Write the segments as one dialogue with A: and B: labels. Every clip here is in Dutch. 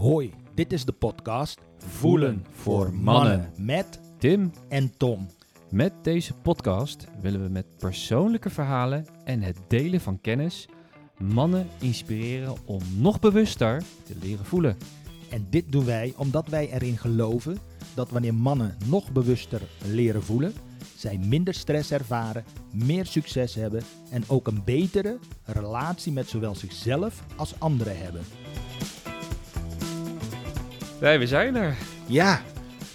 A: Hoi, dit is de podcast
B: Voelen voor mannen.
A: met
B: Tim,
A: en Tom.
B: met deze podcast willen we met persoonlijke verhalen en het delen van kennis mannen inspireren om nog bewuster te leren voelen.
A: En dit doen wij omdat wij erin geloven dat wanneer mannen nog bewuster leren voelen, zij minder stress ervaren, meer succes hebben en ook een betere relatie met zowel zichzelf als anderen hebben.
B: Wij, we zijn er.
C: Ja,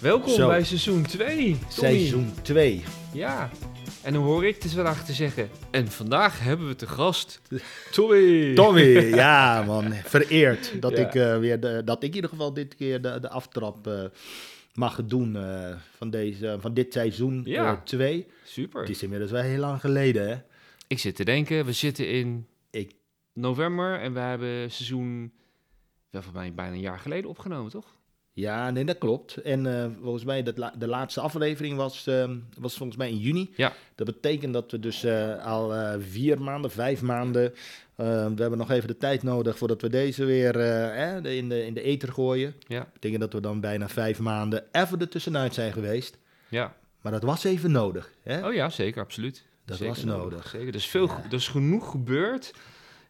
B: Welkom
C: Zo.
B: bij seizoen 2.
C: seizoen 2.
B: Ja. En hoe hoor ik het vandaag te zeggen? En vandaag hebben we te gast Tommy.
C: Tommy, ja man, vereerd dat,
B: Ja.
C: ik, eh, weer de, dat ik in ieder geval dit keer de, de aftrap eh, mag doen eh, van, deze, van dit seizoen
B: Ja.
C: 2.
B: Super.
C: Het is inmiddels wel heel lang geleden hè.
B: Ik zit te denken, we zitten in
C: Ik-
B: november en we hebben seizoen, wel voor mij bijna een jaar geleden opgenomen, toch?
C: Ja, nee, dat klopt. En eh, volgens mij, dat la- de laatste aflevering was, eh, was volgens mij in juni.
B: Ja.
C: Dat betekent dat we dus eh, al eh, vier maanden, vijf maanden... we hebben nog even de tijd nodig voordat we deze weer eh, in, de, in de ether gooien.
B: Ja.
C: Dat betekent dat we dan bijna vijf maanden even ertussenuit zijn geweest.
B: Ja.
C: Maar dat was even nodig. Hè?
B: Oh ja, zeker, absoluut.
C: Dat
B: Zeker
C: was nodig.
B: Zeker. Er is, veel,
C: Ja.
B: is genoeg gebeurd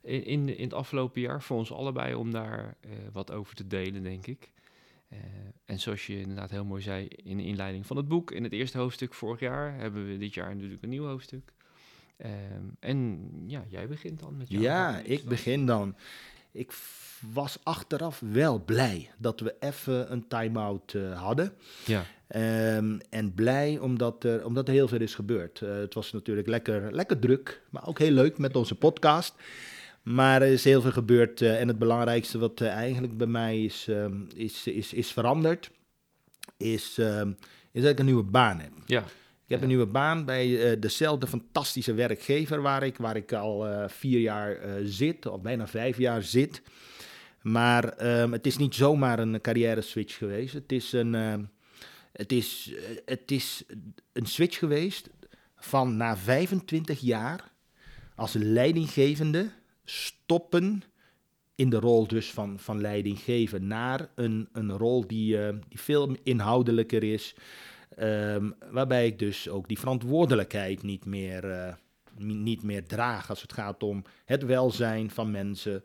B: in, in, in het afgelopen jaar voor ons allebei om daar wat over te delen, denk ik. Eh, en zoals je inderdaad heel mooi zei in de inleiding van het boek, in het eerste hoofdstuk vorig jaar, hebben we dit jaar natuurlijk een nieuw hoofdstuk. Ehm, en ja, jij begint dan met jouw
C: Ja, ik begin dan. Ik was achteraf wel blij dat we even een time-out eh, hadden.
B: Ja,
C: Ehm, en blij omdat er, omdat er heel veel is gebeurd. Eh, het was natuurlijk lekker, lekker druk, maar ook heel leuk met onze podcast. Maar er is heel veel gebeurd. eh, en het belangrijkste wat eh, eigenlijk bij mij is, ehm, is, is, is veranderd, is, ehm, is dat ik een nieuwe baan heb.
B: ja,
C: Ik heb een nieuwe baan bij eh, dezelfde fantastische werkgever waar ik, waar ik al vier jaar zit, of bijna vijf jaar zit. Maar ehm, het is niet zomaar een carrière switch geweest. Het is een, het is, het is een switch geweest van na 25 jaar als leidinggevende stoppen in de rol dus van, van leidinggeven naar een, een rol die, eh, die veel inhoudelijker is. Ehm, waarbij ik dus ook die verantwoordelijkheid niet meer, eh, ni- niet meer draag als het gaat om het welzijn van mensen.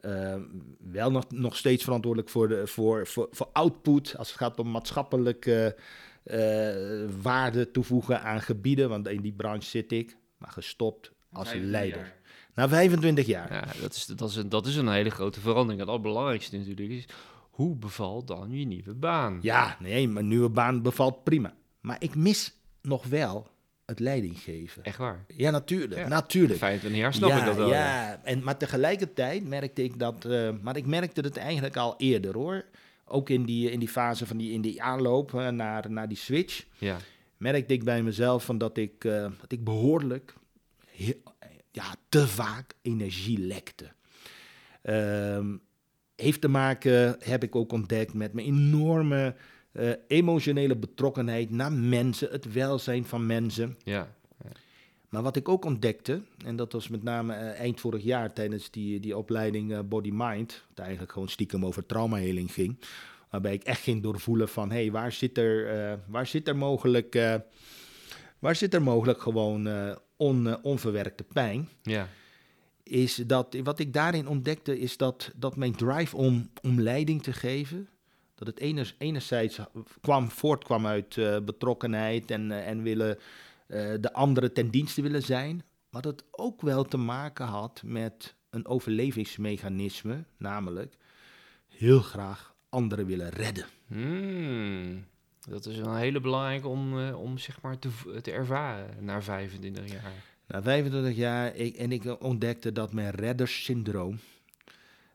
C: Ehm, wel nog, nog steeds verantwoordelijk voor, de, voor, voor, voor output als het gaat om maatschappelijke eh, waarde toevoegen aan gebieden, want in die branche zit ik, maar gestopt als
B: 25
C: leider. Na 25 jaar.
B: ja dat, is, dat, is een, dat is een hele grote verandering. Het allerbelangrijkste natuurlijk is, hoe bevalt dan je nieuwe baan?
C: Ja, nee, mijn nieuwe baan bevalt prima. Maar ik mis nog wel het leidinggeven.
B: Echt waar.
C: Ja, natuurlijk.
B: Ja.
C: natuurlijk.
B: 25 jaar snap
C: ja,
B: ik dat wel.
C: Ja, en, maar tegelijkertijd merkte ik dat... eh, maar ik merkte het eigenlijk al eerder, hoor. Ook in die, in die fase van die, in die aanloop naar, naar die switch...
B: ja.
C: merkte ik bij mezelf van dat, ik, eh, dat ik behoorlijk... he- ja, te vaak energie lekte. Ehm, heeft te maken, heb ik ook ontdekt, met mijn enorme eh, emotionele betrokkenheid naar mensen, het welzijn van mensen.
B: ja.
C: Maar wat ik ook ontdekte, en dat was met name eh, eind vorig jaar tijdens die, die opleiding eh, Body Mind, wat eigenlijk gewoon stiekem over traumaheling ging, waarbij ik echt ging doorvoelen van, hé, hey, waar zit er, waar zit er mogelijk, waar zit er mogelijk gewoon on, eh, onverwerkte pijn?
B: ja.
C: is dat, wat ik daarin ontdekte, is dat, dat mijn drive om, om leiding te geven, dat het eners, enerzijds kwam, voortkwam uit eh, betrokkenheid en, eh, en willen de anderen ten dienste willen zijn, maar dat het ook wel te maken had met een overlevingsmechanisme, namelijk heel graag anderen willen redden.
B: Hmm, dat is een hele belangrijke om, eh, om zeg maar te, te ervaren na 25 jaar.
C: Na 25 jaar, ik, en ik ontdekte dat mijn redderssyndroom,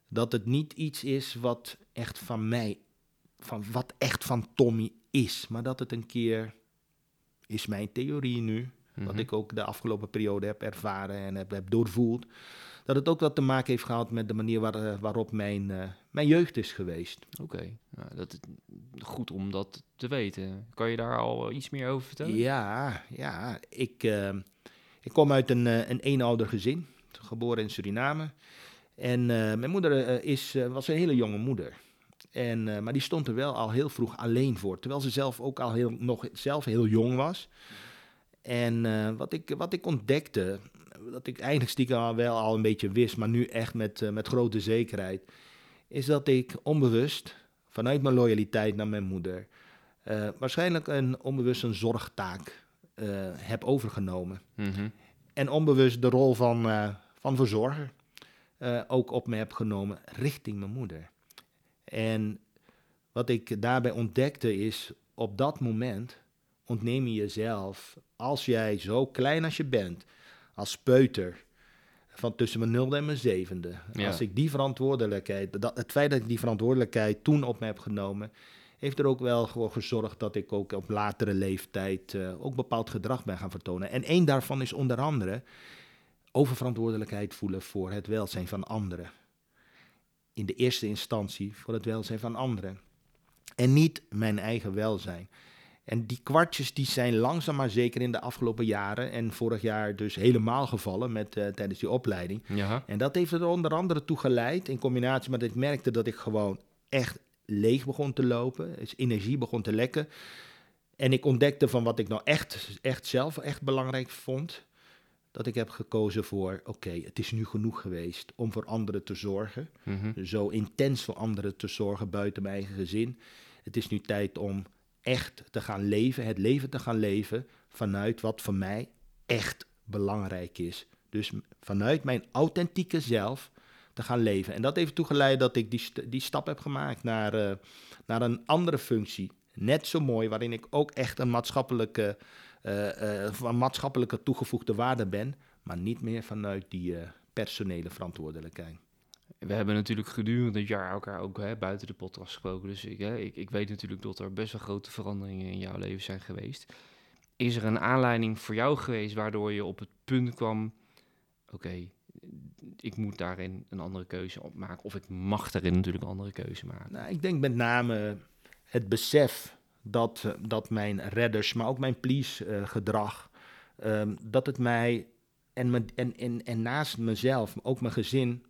C: dat het niet iets is wat echt van mij, van wat echt van Tommy is, maar dat het een keer, is mijn theorie nu, wat
B: Mhm.
C: ik ook de afgelopen periode heb ervaren en heb, heb doorvoeld, dat het ook wat te maken heeft gehad met de manier waar, eh, waarop mijn, eh, mijn jeugd is geweest.
B: Oké, nou, dat is goed om dat te weten. Kan je daar al iets meer over vertellen?
C: Ja, ja. Ik, eh, ik kom uit een, eh, een eenouder gezin, geboren in Suriname. En eh, mijn moeder eh, is, eh, was een hele jonge moeder. En, eh, maar die stond er wel al heel vroeg alleen voor. Terwijl ze zelf ook al heel, nog zelf heel jong was. En eh, wat, ik, wat ik ontdekte, dat ik eigenlijk stiekem al wel al een beetje wist, maar nu echt met, eh, met grote zekerheid, is dat ik onbewust, vanuit mijn loyaliteit naar mijn moeder, eh, waarschijnlijk een onbewust een zorgtaak eh, heb overgenomen.
B: Mhm.
C: En onbewust de rol van, eh, van verzorger ook op me heb genomen richting mijn moeder. En wat ik daarbij ontdekte is, op dat moment ontneem je jezelf, als jij zo klein als je bent, als peuter, van tussen mijn nulde en mijn zevende.
B: Ja.
C: Als ik die verantwoordelijkheid, dat, het feit dat ik die verantwoordelijkheid toen op me heb genomen, heeft er ook wel voor gezorgd dat ik ook op latere leeftijd eh, ook bepaald gedrag ben gaan vertonen. En één daarvan is onder andere oververantwoordelijkheid voelen voor het welzijn van anderen. In de eerste instantie voor het welzijn van anderen. En niet mijn eigen welzijn. En die kwartjes die zijn langzaam maar zeker in de afgelopen jaren en vorig jaar dus helemaal gevallen met, eh, tijdens die opleiding.
B: Ja.
C: En dat heeft er onder andere toe geleid, in combinatie met dat ik merkte dat ik gewoon echt leeg begon te lopen, dus energie begon te lekken. En ik ontdekte van wat ik nou echt, echt zelf echt belangrijk vond, dat ik heb gekozen voor, oké, het is nu genoeg geweest om voor anderen te zorgen.
B: Mhm.
C: Zo intens voor anderen te zorgen buiten mijn eigen gezin. Het is nu tijd om echt te gaan leven, het leven te gaan leven vanuit wat voor mij echt belangrijk is. Dus vanuit mijn authentieke zelf te gaan leven. En dat heeft ertoe geleid dat ik die, die stap heb gemaakt naar, eh, naar een andere functie. Net zo mooi, waarin ik ook echt een maatschappelijke, eh, eh, van maatschappelijke toegevoegde waarde ben, maar niet meer vanuit die eh, personele verantwoordelijkheid.
B: We hebben natuurlijk gedurende het jaar elkaar ook hè, buiten de podcast gesproken. Dus ik, hè, ik, ik weet natuurlijk dat er best wel grote veranderingen in jouw leven zijn geweest. Is er een aanleiding voor jou geweest waardoor je op het punt kwam... Oké, ik moet daarin een andere keuze op maken. Of ik mag daarin natuurlijk een andere keuze maken.
C: Nou, ik denk met name het besef dat, eh, dat mijn redders, maar ook mijn please-gedrag, ehm, dat het mij en, me, en, en naast mezelf, ook mijn gezin,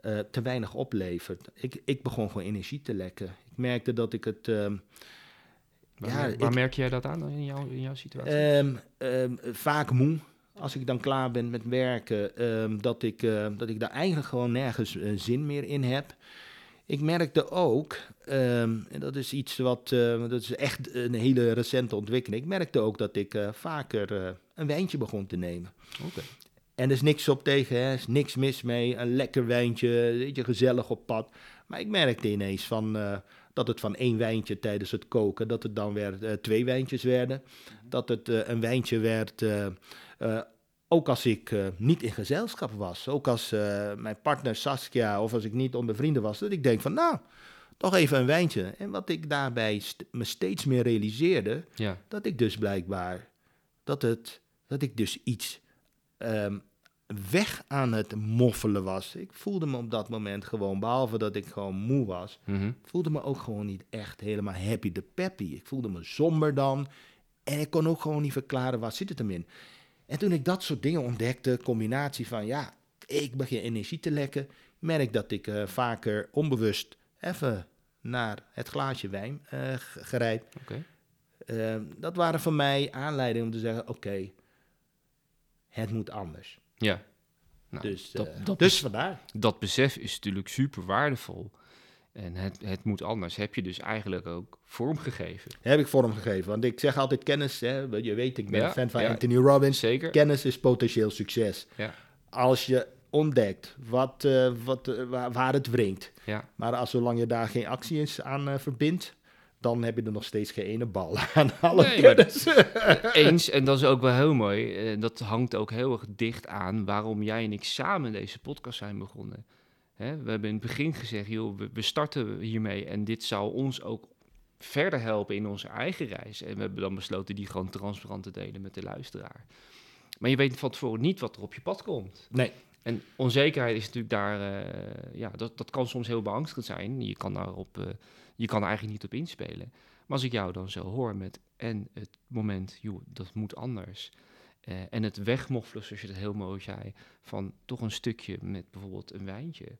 C: eh, te weinig oplevert. Ik, ik begon gewoon energie te lekken. Ik merkte dat ik het. ehm,
B: Waar,
C: Ja,
B: mer- waar
C: ik-
B: merk jij dat aan in jouw, in jouw situatie?
C: Ehm, ehm, vaak moe. Als ik dan klaar ben met werken, dat, ik, ehm, dat ik daar eigenlijk gewoon nergens eh, zin meer in heb. Ik merkte ook, en dat is iets wat, eh, dat is echt een hele recente ontwikkeling. Ik merkte ook dat ik eh, vaker eh, een wijntje begon te nemen.
B: Oké.
C: En er is niks op tegen, hè, er is niks mis mee. Een lekker wijntje, weet je, gezellig op pad. Maar ik merkte ineens van, eh, dat het van één wijntje tijdens het koken, dat het dan weer eh, twee wijntjes werden. Dat het eh, een wijntje werd, ook als ik niet in gezelschap was. Ook als mijn partner Saskia of als ik niet onder vrienden was. Dat ik denk van, nou, toch even een wijntje. En wat ik daarbij st- me steeds meer realiseerde,
B: Ja,
C: dat ik dus blijkbaar, dat, het, dat ik dus iets ehm, weg aan het moffelen was. Ik voelde me op dat moment gewoon, behalve dat ik gewoon moe was,
B: mhm.
C: voelde me ook gewoon niet echt helemaal happy de peppy. Ik voelde me somber dan en ik kon ook gewoon niet verklaren waar zit het hem in. En toen ik dat soort dingen ontdekte, combinatie van ja, ik begin energie te lekken, merk dat ik eh, vaker onbewust even naar het glaasje wijn grijp. Ehm, dat waren voor mij aanleidingen om te zeggen: oké, het moet anders.
B: Ja. Nou,
C: dus
B: dat,
C: eh,
B: dat,
C: dus vandaar.
B: dat besef is natuurlijk super waardevol. En het, het moet anders. Heb je dus eigenlijk ook vormgegeven.
C: Heb ik vormgegeven. Want ik zeg altijd kennis. Hè, je weet, ik ben
B: Ja,
C: een fan van
B: ja.
C: Anthony Robbins.
B: Zeker.
C: Kennis is potentieel succes.
B: Ja.
C: Als je ontdekt wat, eh, wat, eh, waar, waar het wringt.
B: Ja.
C: Maar als zolang je daar geen actie eens aan verbindt, dan heb je er nog steeds geen ene bal aan alle
B: Nee, maar
C: kennis.
B: Eens, en dat is ook wel heel mooi. eh, dat hangt ook heel erg dicht aan waarom jij en ik samen deze podcast zijn begonnen. Hè, we hebben in het begin gezegd, joh, we, we starten hiermee en dit zou ons ook verder helpen in onze eigen reis. En we hebben dan besloten die gewoon transparant te delen met de luisteraar. Maar je weet van tevoren niet wat er op je pad komt.
C: Nee.
B: En onzekerheid is natuurlijk daar, eh, ja, dat, dat kan soms heel beangstigend zijn. Je kan, daarop, eh, je kan eigenlijk niet op inspelen. Maar als ik jou dan zo hoor met en het moment, joh, dat moet anders. eh, en het wegmoffelen, zoals je het heel mooi zei, van toch een stukje met bijvoorbeeld een wijntje.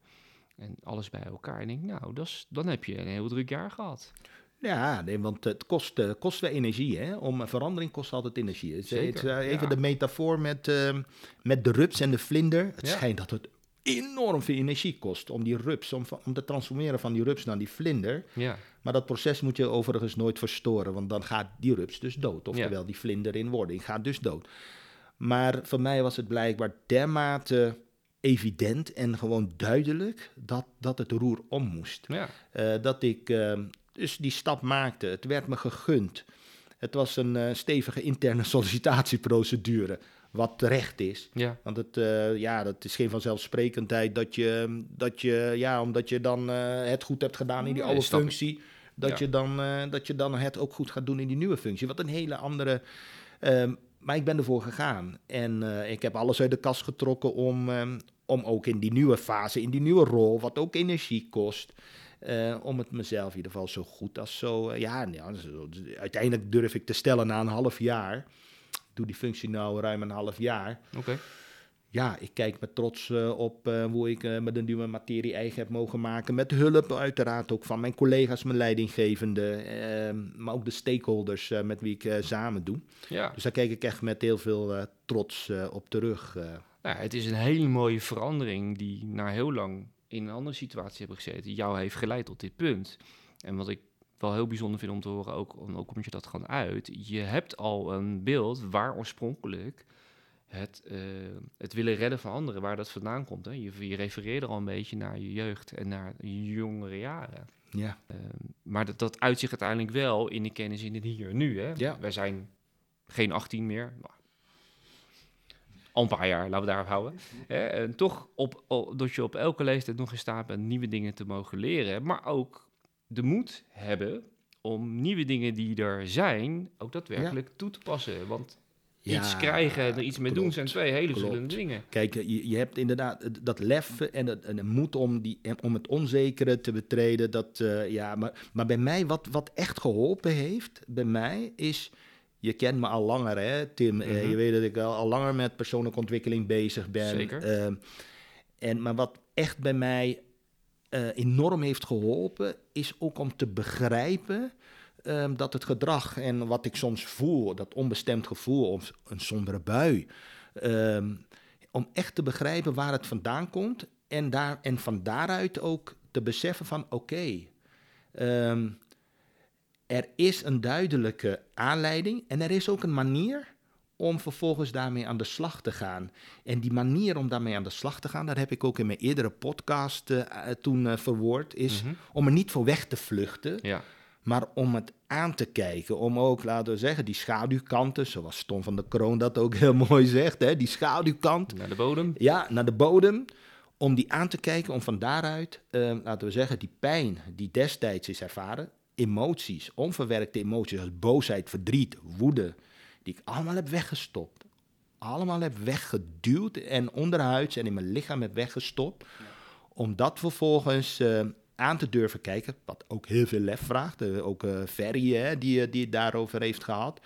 B: En alles bij elkaar. En ik denk, nou, dat is, dan heb je een heel druk jaar gehad.
C: Ja, nee, want het kost, uh, kost weer energie. Hè? Om een verandering kost altijd energie. Het, het, uh, even
B: ja.
C: de metafoor met, uh, met de rups en de vlinder. Het
B: Ja.
C: schijnt dat het enorm veel energie kost om die rups, om, om te transformeren van die rups naar die vlinder.
B: Ja,
C: Maar dat proces moet je overigens nooit verstoren, want dan gaat die rups dus dood. Oftewel, die vlinder in wording gaat dus dood. Maar voor mij was het blijkbaar dermate evident en gewoon duidelijk dat, dat het roer om moest.
B: ja,
C: Eh, dat ik eh, dus die stap maakte. Het werd me gegund. Het was een eh, stevige interne sollicitatieprocedure, wat terecht is.
B: ja.
C: Want het, eh, ja, dat is geen vanzelfsprekendheid dat je, dat je ja, omdat je dan eh, het goed hebt gedaan in die oude functie, dat,
B: Ja.
C: je dan, dat je dan het ook goed gaat doen in die nieuwe functie. Wat een hele andere. ehm, maar ik ben ervoor gegaan en ik heb alles uit de kast getrokken om, ehm, om ook in die nieuwe fase, in die nieuwe rol, wat ook energie kost. Eh, om het mezelf in ieder geval zo goed als zo. eh, ja, ja, zo- uiteindelijk durf ik te stellen na een half jaar. Ik doe die functie nou ruim een half jaar
B: Oké.
C: ja, ik kijk met trots eh, op hoe ik met een nieuwe materie eigen heb mogen maken. Met hulp uiteraard ook van mijn collega's, mijn leidinggevende, maar ook de stakeholders eh, met wie ik samen doe.
B: Ja.
C: Dus daar kijk ik echt met heel veel trots op terug.
B: Nou, het is een hele mooie verandering die na heel lang in een andere situatie hebben gezeten, jou heeft geleid tot dit punt. En wat ik wel heel bijzonder vind om te horen, ook, ook omdat je dat gewoon uit, je hebt al een beeld waar oorspronkelijk het, eh, het willen redden van anderen, waar dat vandaan komt. Hè? Je, je refereerde al een beetje naar je jeugd en naar je jongere jaren.
C: ja.
B: Ehm, maar dat, dat uit zich uiteindelijk wel in de kennis in het hier en nu. Hè?
C: Ja.
B: Wij zijn geen 18 meer. Nou, al een paar jaar, laten we daarop houden. Hè? En toch op, op- dat je op elke leeftijd nog in staat bent nieuwe dingen te mogen leren. Maar ook de moed hebben om nieuwe dingen die er zijn, ook daadwerkelijk toe te passen. Want iets krijgen en er iets mee doen zijn twee hele verschillende dingen.
C: Kijk, je, je hebt inderdaad dat lef en, het, en de moed om, die, en om het onzekere te betreden. Dat, eh, ja, maar, maar bij mij, wat, wat echt geholpen heeft, bij mij is... Je kent me al langer, hè, Tim. Eh,
B: Mhm.
C: je weet dat ik al, al langer met persoonlijke ontwikkeling bezig ben.
B: Zeker.
C: Ehm, en, maar wat echt bij mij eh, enorm heeft geholpen, is ook om te begrijpen ehm, dat het gedrag en wat ik soms voel, dat onbestemd gevoel of een sombere bui, ehm, om echt te begrijpen waar het vandaan komt en, daar, en van daaruit ook te beseffen van oké, er is een duidelijke aanleiding en er is ook een manier om vervolgens daarmee aan de slag te gaan. En die manier om daarmee aan de slag te gaan, dat heb ik ook in mijn eerdere podcast eh, eh, toen eh, verwoord, is
B: Mhm.
C: om er niet voor weg te vluchten,
B: Ja,
C: maar om het aan te kijken. Om ook, laten we zeggen, die schaduwkanten, zoals Tom van der Kroon dat ook heel mooi zegt, hè, die schaduwkant,
B: naar de bodem.
C: ja, naar de bodem. Om die aan te kijken, om van daaruit, laten we zeggen, die pijn die destijds is ervaren, emoties, onverwerkte emoties als boosheid, verdriet, woede, die ik allemaal heb weggestopt. Allemaal heb weggeduwd en onderhuids en in mijn lichaam heb weggestopt. Om dat vervolgens eh, aan te durven kijken, wat ook heel veel lef vraagt. Eh, ook eh Ferry, hè, die, die het daarover heeft gehad.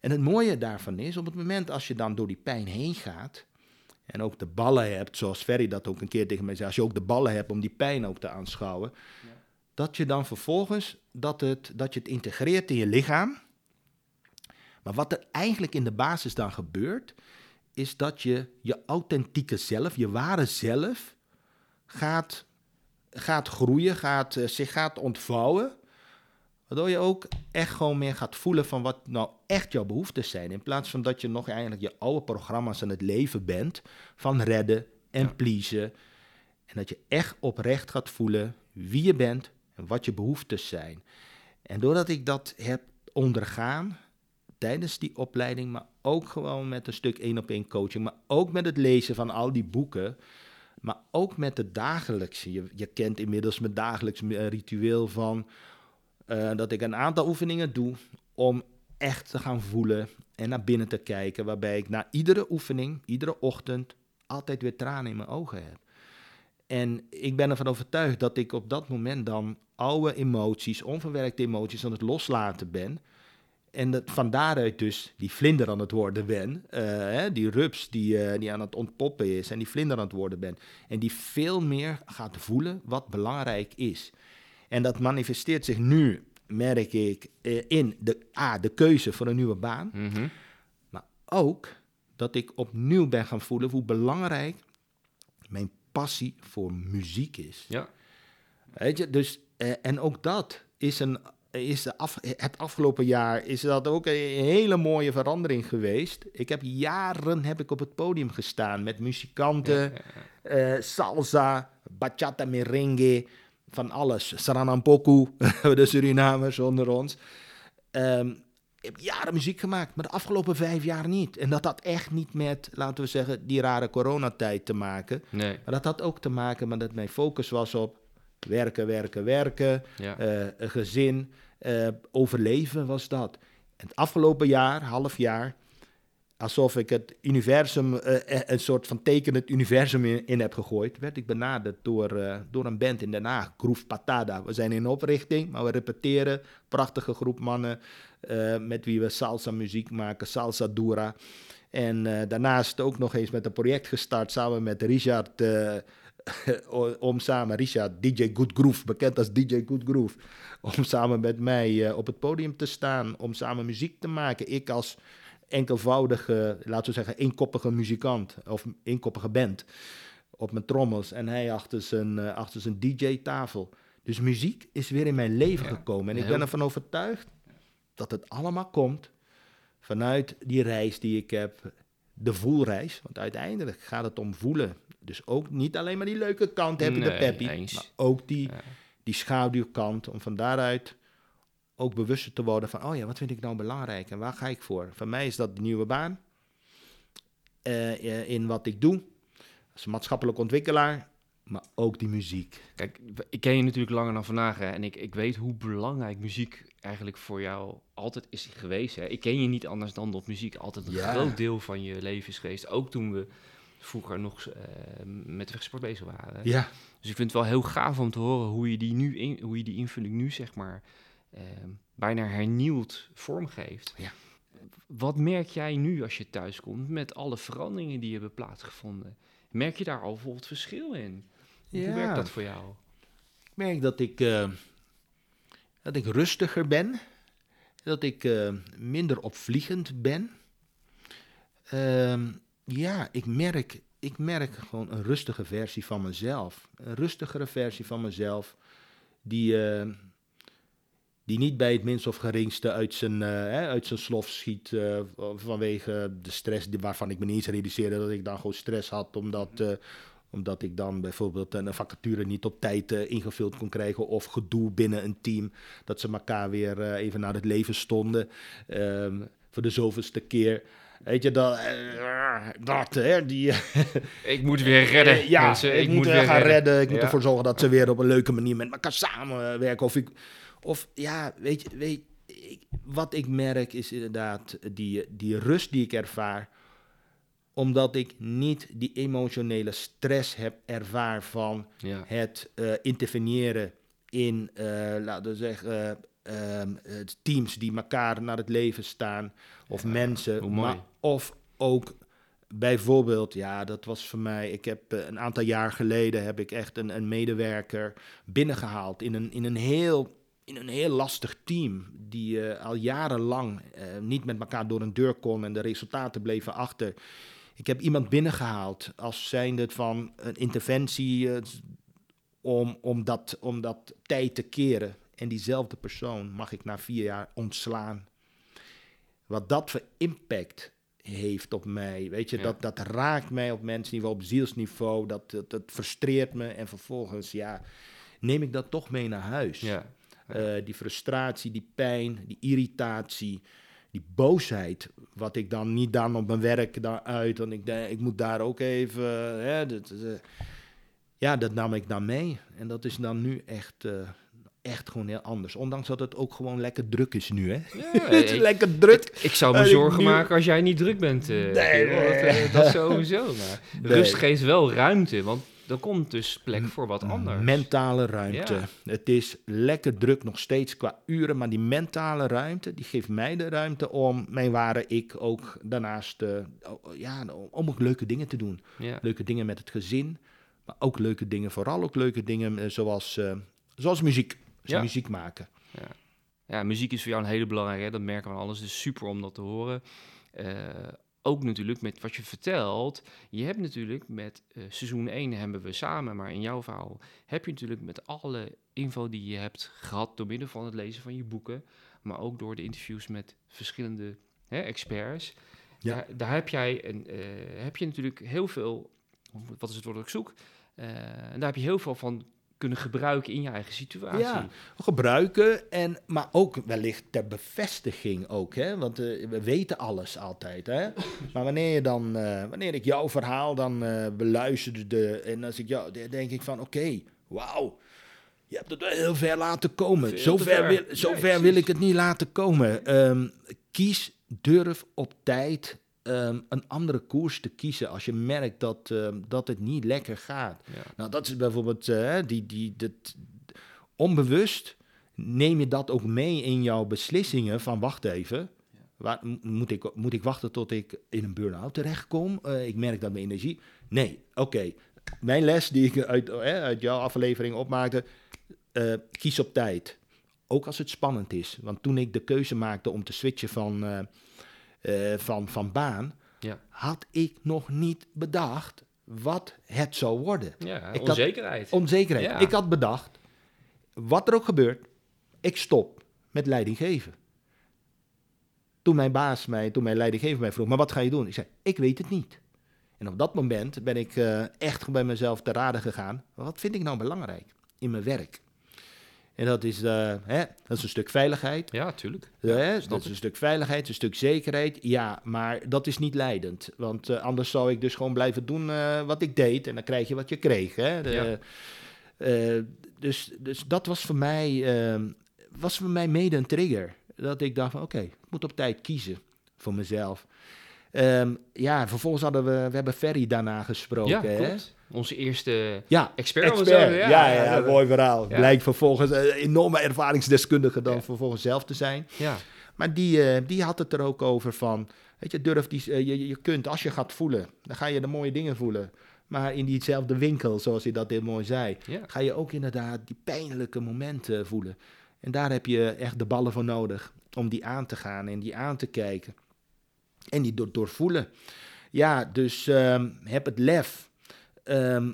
C: En het mooie daarvan is, op het moment als je dan door die pijn heen gaat, en ook de ballen hebt, zoals Ferry dat ook een keer tegen mij zei, als je ook de ballen hebt om die pijn ook te aanschouwen, dat je dan vervolgens, dat, het, dat je het integreert in je lichaam. Maar wat er eigenlijk in de basis dan gebeurt, is dat je je authentieke zelf, je ware zelf, gaat, gaat groeien, gaat, eh, zich gaat ontvouwen. Waardoor je ook echt gewoon meer gaat voelen van wat nou echt jouw behoeftes zijn. In plaats van dat je nog eigenlijk je oude programma's aan het leven bent. Van redden en pleasen. En dat je echt oprecht gaat voelen wie je bent en wat je behoeftes zijn. En doordat ik dat heb ondergaan tijdens die opleiding, maar ook gewoon met een stuk één op één coaching, maar ook met het lezen van al die boeken, maar ook met het dagelijkse. Je, je kent inmiddels mijn dagelijks eh, ritueel van eh, dat ik een aantal oefeningen doe om echt te gaan voelen en naar binnen te kijken, waarbij ik na iedere oefening, iedere ochtend, altijd weer tranen in mijn ogen heb. En ik ben ervan overtuigd dat ik op dat moment dan oude emoties, onverwerkte emoties aan het loslaten ben. en dat, van daaruit dus die vlinder aan het worden ben. eh, hè, die rups die, eh, die aan het ontpoppen is en die vlinder aan het worden ben. En die veel meer gaat voelen wat belangrijk is. En dat manifesteert zich nu, merk ik, eh, in de, A, de keuze voor een nieuwe baan.
B: Mhm.
C: Maar ook dat ik opnieuw ben gaan voelen hoe belangrijk mijn passie voor muziek is.
B: Ja.
C: Weet je, dus, eh, en ook dat is, een, is de af, het afgelopen jaar is dat ook een hele mooie verandering geweest. Ik heb jaren heb ik op het podium gestaan met muzikanten,
B: Ja, ja, ja.
C: eh, salsa, bachata, merengue, van alles. Saranampoku, de Surinamers onder ons. Ehm, ik heb jaren muziek gemaakt, maar de afgelopen vijf jaar niet. En dat had echt niet met, laten we zeggen, die rare coronatijd te maken.
B: Nee,
C: Maar dat had ook te maken met dat mijn focus was op werken, werken, werken,
B: ja.
C: eh, een gezin, eh, overleven was dat. En het afgelopen jaar, half jaar, alsof ik het universum, eh, een soort van teken het universum in, in heb gegooid, werd ik benaderd door, door een band in Den Haag, Groove Patada. We zijn in oprichting, maar we repeteren. Prachtige groep mannen met wie we salsa muziek maken, salsa dura. En daarnaast ook nog eens met een project gestart samen met Richard, om samen, Richard, DJ Good Groove, bekend als DJ Good Groove, om samen met mij eh, op het podium te staan, om samen muziek te maken. Ik als enkelvoudige, laten we zeggen, eenkoppige muzikant of eenkoppige band op mijn trommels en hij achter zijn, eh, achter zijn DJ-tafel. Dus muziek is weer in mijn leven
B: Ja,
C: gekomen en ik ben ervan overtuigd dat het allemaal komt vanuit die reis die ik heb, de voelreis. Want uiteindelijk gaat het om voelen. Dus ook niet alleen maar die leuke kant, happy de
B: Nee,
C: peppy,
B: eens.
C: maar ook die,
B: Ja.
C: die schaduwkant. Om van daaruit ook bewuster te worden van, oh ja, wat vind ik nou belangrijk en waar ga ik voor? Voor mij is dat de nieuwe baan eh, eh, in wat ik doe als maatschappelijk ontwikkelaar, maar ook die muziek.
B: Kijk, ik ken je natuurlijk langer dan vandaag hè, en ik, ik weet hoe belangrijk muziek eigenlijk voor jou altijd is geweest. Hè. Ik ken je niet anders dan dat muziek altijd een
C: Ja.
B: groot deel van je leven is geweest. Ook toen we vroeger nog eh, met wegsport bezig waren.
C: Ja,
B: Dus ik vind het wel heel gaaf om te horen hoe je die, nu in, hoe je die invulling nu zeg maar ehm, bijna hernieuwd vormgeeft.
C: Ja.
B: Wat merk jij nu als je thuiskomt met alle veranderingen die hebben plaatsgevonden? Merk je daar al bijvoorbeeld verschil in? Hoe
C: Ja.
B: werkt dat voor jou?
C: ik merk dat ik, eh, dat ik rustiger ben, dat ik eh, minder opvliegend ben. Ehm, ja, ik merk, ik merk gewoon een rustige versie van mezelf. Een rustigere versie van mezelf, die, eh, die niet bij het minst of geringste uit zijn, hè, uit zijn slof schiet vanwege de stress die, waarvan ik me niet eens realiseerde dat ik dan gewoon stress had, omdat, omdat ik dan bijvoorbeeld een vacature niet op tijd eh, ingevuld kon krijgen of gedoe binnen een team, dat ze elkaar weer eh, even naar het leven stonden ehm, voor de zoveelste keer. Weet je, dat, eh, dat hè, die...
B: Ik moet weer redden.
C: Eh, ja,
B: mensen.
C: ik, moet weer gaan redden. Ik moet ervoor zorgen dat ze weer op een leuke manier met elkaar samenwerken. Of, ik, of ja, weet je, weet, ik, wat ik merk is inderdaad die, die rust die ik ervaar. Omdat ik niet die emotionele stress heb ervaar van
B: Ja.
C: het eh, interveneren in, eh, laten we zeggen, eh, ehm, eh, teams die elkaar naar het leven staan. Of
B: Ja,
C: mensen. Maar, of ook bijvoorbeeld, ja, dat was voor mij. Ik heb een aantal jaar geleden heb ik echt een, een medewerker binnengehaald in een, in een heel. In een heel lastig team, die al jarenlang niet met elkaar door een deur kon en de resultaten bleven achter. Ik heb iemand binnengehaald als zijnde van een interventie eh, om, om, dat, om dat tijd te keren. En diezelfde persoon mag ik na vier jaar ontslaan. Wat dat voor impact heeft op mij. Weet je,
B: Ja.
C: dat, dat raakt mij op mensniveau, op zielsniveau. Dat, dat, dat frustreert me. En vervolgens, ja, neem ik dat toch mee naar huis.
B: Ja.
C: Eh, die frustratie, die pijn, die irritatie, die boosheid. Wat ik dan niet dan op mijn werk daar uit. Want ik denk, ik moet daar ook even. Hè, dat, eh, ja, dat nam ik dan mee. En dat is dan nu echt, eh, echt gewoon heel anders. Ondanks dat het ook gewoon lekker druk is nu. Hè?
B: Ja,
C: het is
B: ik,
C: lekker druk.
B: ik zou me zorgen
C: nu-
B: maken als jij niet druk bent. eh,
C: Nee,
B: dat, dat sowieso. Maar
C: Nee.
B: rust geeft wel ruimte. Want dan komt dus plek voor wat anders.
C: Mentale ruimte.
B: Ja.
C: Het is lekker druk nog steeds qua uren, maar die mentale ruimte, die geeft mij de ruimte om mijn ware ik ook daarnaast, oh, ja, om ook leuke dingen te doen.
B: ja.
C: Leuke dingen met het gezin, maar ook leuke dingen, vooral ook leuke dingen eh, zoals, eh, zoals muziek. Dus
B: Ja.
C: muziek maken.
B: ja, muziek is voor jou een hele belangrijke, hè? dat merken we alles. Dus super om dat te horen. Ook natuurlijk met wat je vertelt. Je hebt natuurlijk met eh, seizoen 1 hebben we samen, maar in jouw verhaal heb je natuurlijk met alle info die je hebt gehad door middel van het lezen van je boeken, maar ook door de interviews met verschillende hè, experts.
C: Ja.
B: Daar, daar heb jij een, eh, heb je natuurlijk heel veel, wat is het woord dat ik zoek? En daar heb je heel veel van kunnen gebruiken in je eigen situatie.
C: Ja. gebruiken, en, maar ook wellicht ter bevestiging ook. Hè? Want eh, we weten alles altijd. Hè? Maar wanneer, je dan, eh, wanneer ik jouw verhaal dan eh beluisterde en als ik jou, dan denk ik van oké, wauw. Je hebt het wel heel ver laten komen. Zover,
B: ver.
C: wil,
B: Ja, precies.
C: wil ik het niet laten komen. Ehm, kies, durf op tijd ehm, een andere koers te kiezen als je merkt dat, ehm, dat het niet lekker gaat.
B: Ja.
C: Nou, dat is bijvoorbeeld eh, die, die, dat, onbewust neem je dat ook mee in jouw beslissingen van wacht even. Waar, moet, ik, moet ik wachten tot ik in een burn-out terechtkom? Eh, ik merk dat mijn energie... Nee, oké. Mijn les die ik uit, uit jouw aflevering opmaakte... eh, kies op tijd. Ook als het spannend is. Want toen ik de keuze maakte om te switchen van, eh, van, van baan...
B: Ja.
C: had ik nog niet bedacht wat het zou worden.
B: Ja,
C: Ik had-
B: onzekerheid.
C: Onzekerheid.
B: Ja.
C: Ik had bedacht, wat er ook gebeurt, ik stop met leiding geven. Toen mijn baas mij, toen mijn leidinggever mij vroeg, maar wat ga je doen? Ik zei, ik weet het niet. En op dat moment ben ik eh, echt bij mezelf te raden gegaan. Wat vind ik nou belangrijk in mijn werk? En dat is, eh, hè, dat is een stuk veiligheid.
B: Ja, tuurlijk.
C: Hè,
B: snap
C: dat is
B: ik.
C: een stuk veiligheid, een stuk zekerheid. Ja, maar dat is niet leidend. Want eh, anders zou ik dus gewoon blijven doen eh, wat ik deed. En dan krijg je wat je kreeg. Hè? De-
B: Ja.
C: eh, dus, dus dat was voor, mij, eh, was voor mij mede een trigger. Dat ik dacht van oké, ik moet op tijd kiezen voor mezelf. Ehm, ja, vervolgens hadden we, we hebben Ferry daarna gesproken.
B: Ja,
C: hè?
B: Onze eerste
C: Ja, expert. Ja,
B: zeggen.
C: ja,
B: dat-
C: mooi verhaal.
B: Ja.
C: Blijkt vervolgens een enorme ervaringsdeskundige dan
B: Ja.
C: vervolgens zelf te zijn.
B: Ja,
C: Maar die, eh, die had het er ook over van, weet je, durf die, eh, je, je kunt, als je gaat voelen, dan ga je de mooie dingen voelen. Maar in diezelfde winkel, zoals hij dat heel mooi zei,
B: ja.
C: ga je ook inderdaad die pijnlijke momenten voelen. En daar heb je echt de ballen voor nodig om die aan te gaan en die aan te kijken. En die door, doorvoelen. Ja, dus ehm, heb het lef. Ehm,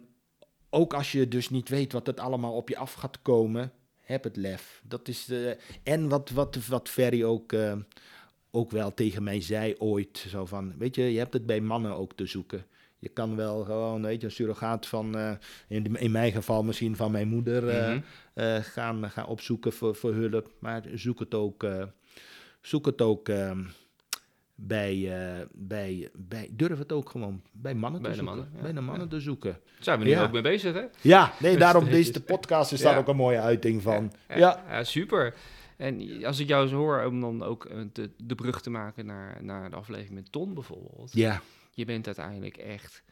C: ook als je dus niet weet wat het allemaal op je af gaat komen, heb het lef. Dat is, eh, en wat, wat, wat Ferry ook, eh, ook wel tegen mij zei ooit, zo van, weet je, je hebt het bij mannen ook te zoeken. Je kan wel gewoon, weet je, een surrogaat van, eh, in, in mijn geval misschien van mijn moeder,
B: Mhm.
C: gaan, gaan opzoeken voor, voor hulp. Maar zoek het ook, zoek het ook ehm, bij, eh, bij, bij, durf het ook gewoon bij mannen
B: Bij
C: te
B: de
C: zoeken.
B: mannen, ja.
C: bij de mannen te zoeken.
B: Zijn we nu
C: Ja.
B: ook mee bezig, hè?
C: Ja, nee, daarom
B: Steeds.
C: deze podcast is daar ook een mooie uiting van.
B: Ja, super. En als ik jou zo hoor, om dan ook eh, de, de brug te maken naar, naar de aflevering met Ton bijvoorbeeld.
C: ja.
B: Je bent uiteindelijk echt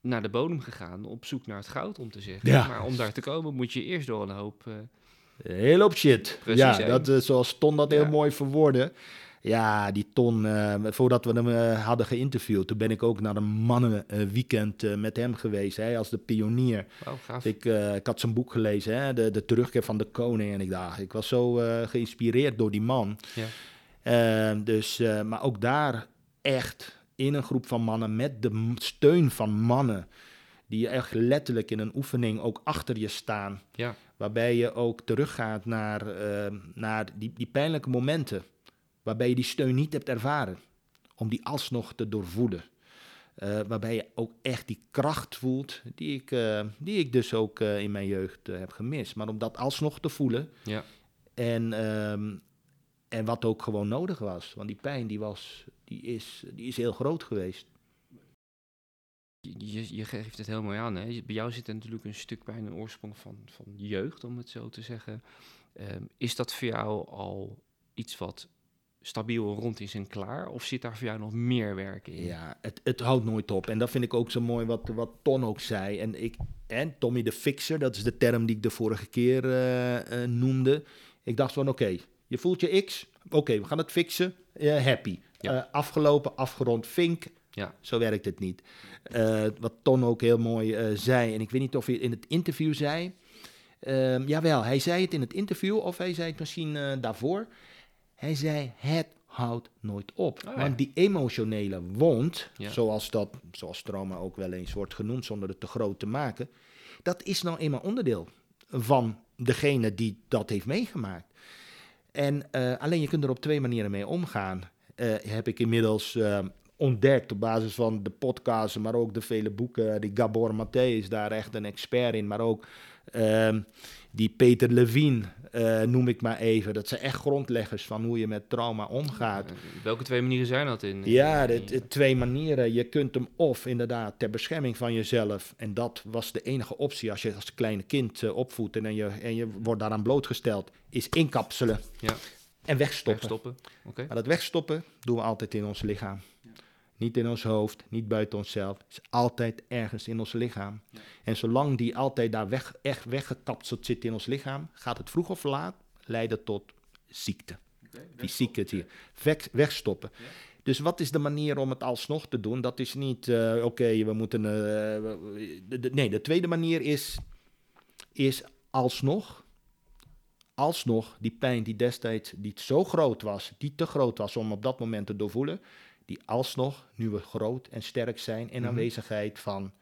B: naar de bodem gegaan op zoek naar het goud, om te zeggen.
C: Ja.
B: Maar om daar te komen moet je eerst door een hoop... eh,
C: Een hele hoop shit.
B: Precies,
C: ja, dat, zoals Ton dat heel mooi verwoordde. Ja, die Ton, eh, voordat we hem eh, hadden geïnterviewd, toen ben ik ook naar een mannenweekend eh, met hem geweest. Hij als de pionier. Ik, ik had zijn boek gelezen, hè, de, de terugkeer van de koning. En ik dacht, ik was zo geïnspireerd door die man.
B: Ja.
C: Eh, dus, maar ook daar echt in een groep van mannen met de steun van mannen. Die echt letterlijk in een oefening ook achter je staan.
B: Ja.
C: Waarbij je ook teruggaat naar, eh, naar die, die pijnlijke momenten. Waarbij je die steun niet hebt ervaren. Om die alsnog te doorvoelen. Eh, waarbij je ook echt die kracht voelt. Die ik, eh, die ik dus ook eh, in mijn jeugd heb gemist. Maar om dat alsnog te voelen.
B: Ja.
C: En, ehm, en wat ook gewoon nodig was. Want die pijn die was, die is, die is heel groot geweest.
B: Je, je, geeft het heel mooi aan. Hè? Bij jou zit er natuurlijk een stuk bij een oorsprong van, van jeugd, om het zo te zeggen. Ehm, is dat voor jou al iets wat stabiel rond is en klaar? Of zit daar voor jou nog meer werk in?
C: Ja, het, het houdt nooit op. En dat vind ik ook zo mooi wat, wat Ton ook zei. En, ik, en Tommy de Fixer, dat is de term die ik de vorige keer eh, eh, noemde. Ik dacht van oké, je voelt je X. Oké, we gaan het fixen. Uh, happy.
B: Ja.
C: afgelopen, afgerond, vink.
B: Ja.
C: Zo werkt het niet. wat Ton ook heel mooi zei. En ik weet niet of hij in het interview zei. Um, jawel, hij zei het in het interview of hij zei het misschien daarvoor. Hij zei: Het houdt nooit op.
B: Oh,
C: Want die emotionele wond,
B: Ja.
C: zoals dat, zoals trauma ook wel eens wordt genoemd, zonder het te groot te maken, dat is nou eenmaal onderdeel van degene die dat heeft meegemaakt. En eh, alleen je kunt er op twee manieren mee omgaan. Eh, heb ik inmiddels eh, ontdekt op basis van de podcasts, maar ook de vele boeken. Die Gabor Maté is daar echt een expert in, maar ook ehm, die Peter Levine eh, noem ik maar even. Dat zijn echt grondleggers van hoe je met trauma omgaat.
B: Welke twee manieren zijn dat in?
C: Ja, de, de twee manieren. Je kunt hem of inderdaad ter bescherming van jezelf. En dat was de enige optie als je als kleine kind eh, opvoedt en je, en je wordt daaraan blootgesteld. Is inkapselen
B: Ja.
C: en wegstoppen.
B: Wegstoppen. Oké.
C: Maar dat wegstoppen doen we altijd in ons lichaam. Niet in ons hoofd, niet buiten onszelf. Het is altijd ergens in ons lichaam. En zolang die altijd daar weg, echt weggekapseld zit in ons lichaam, gaat het vroeg of laat leiden tot ziekte. Fysieke ziekte. Weg, wegstoppen. Dus wat is de manier om het alsnog te doen? Dat is niet, eh, oké, we moeten... eh, de- nee, de tweede manier is, is alsnog, alsnog die pijn die destijds die zo groot was, die te groot was om op dat moment te doorvoelen, die alsnog, nu we groot en sterk zijn, in
B: Mhm.
C: aanwezigheid van,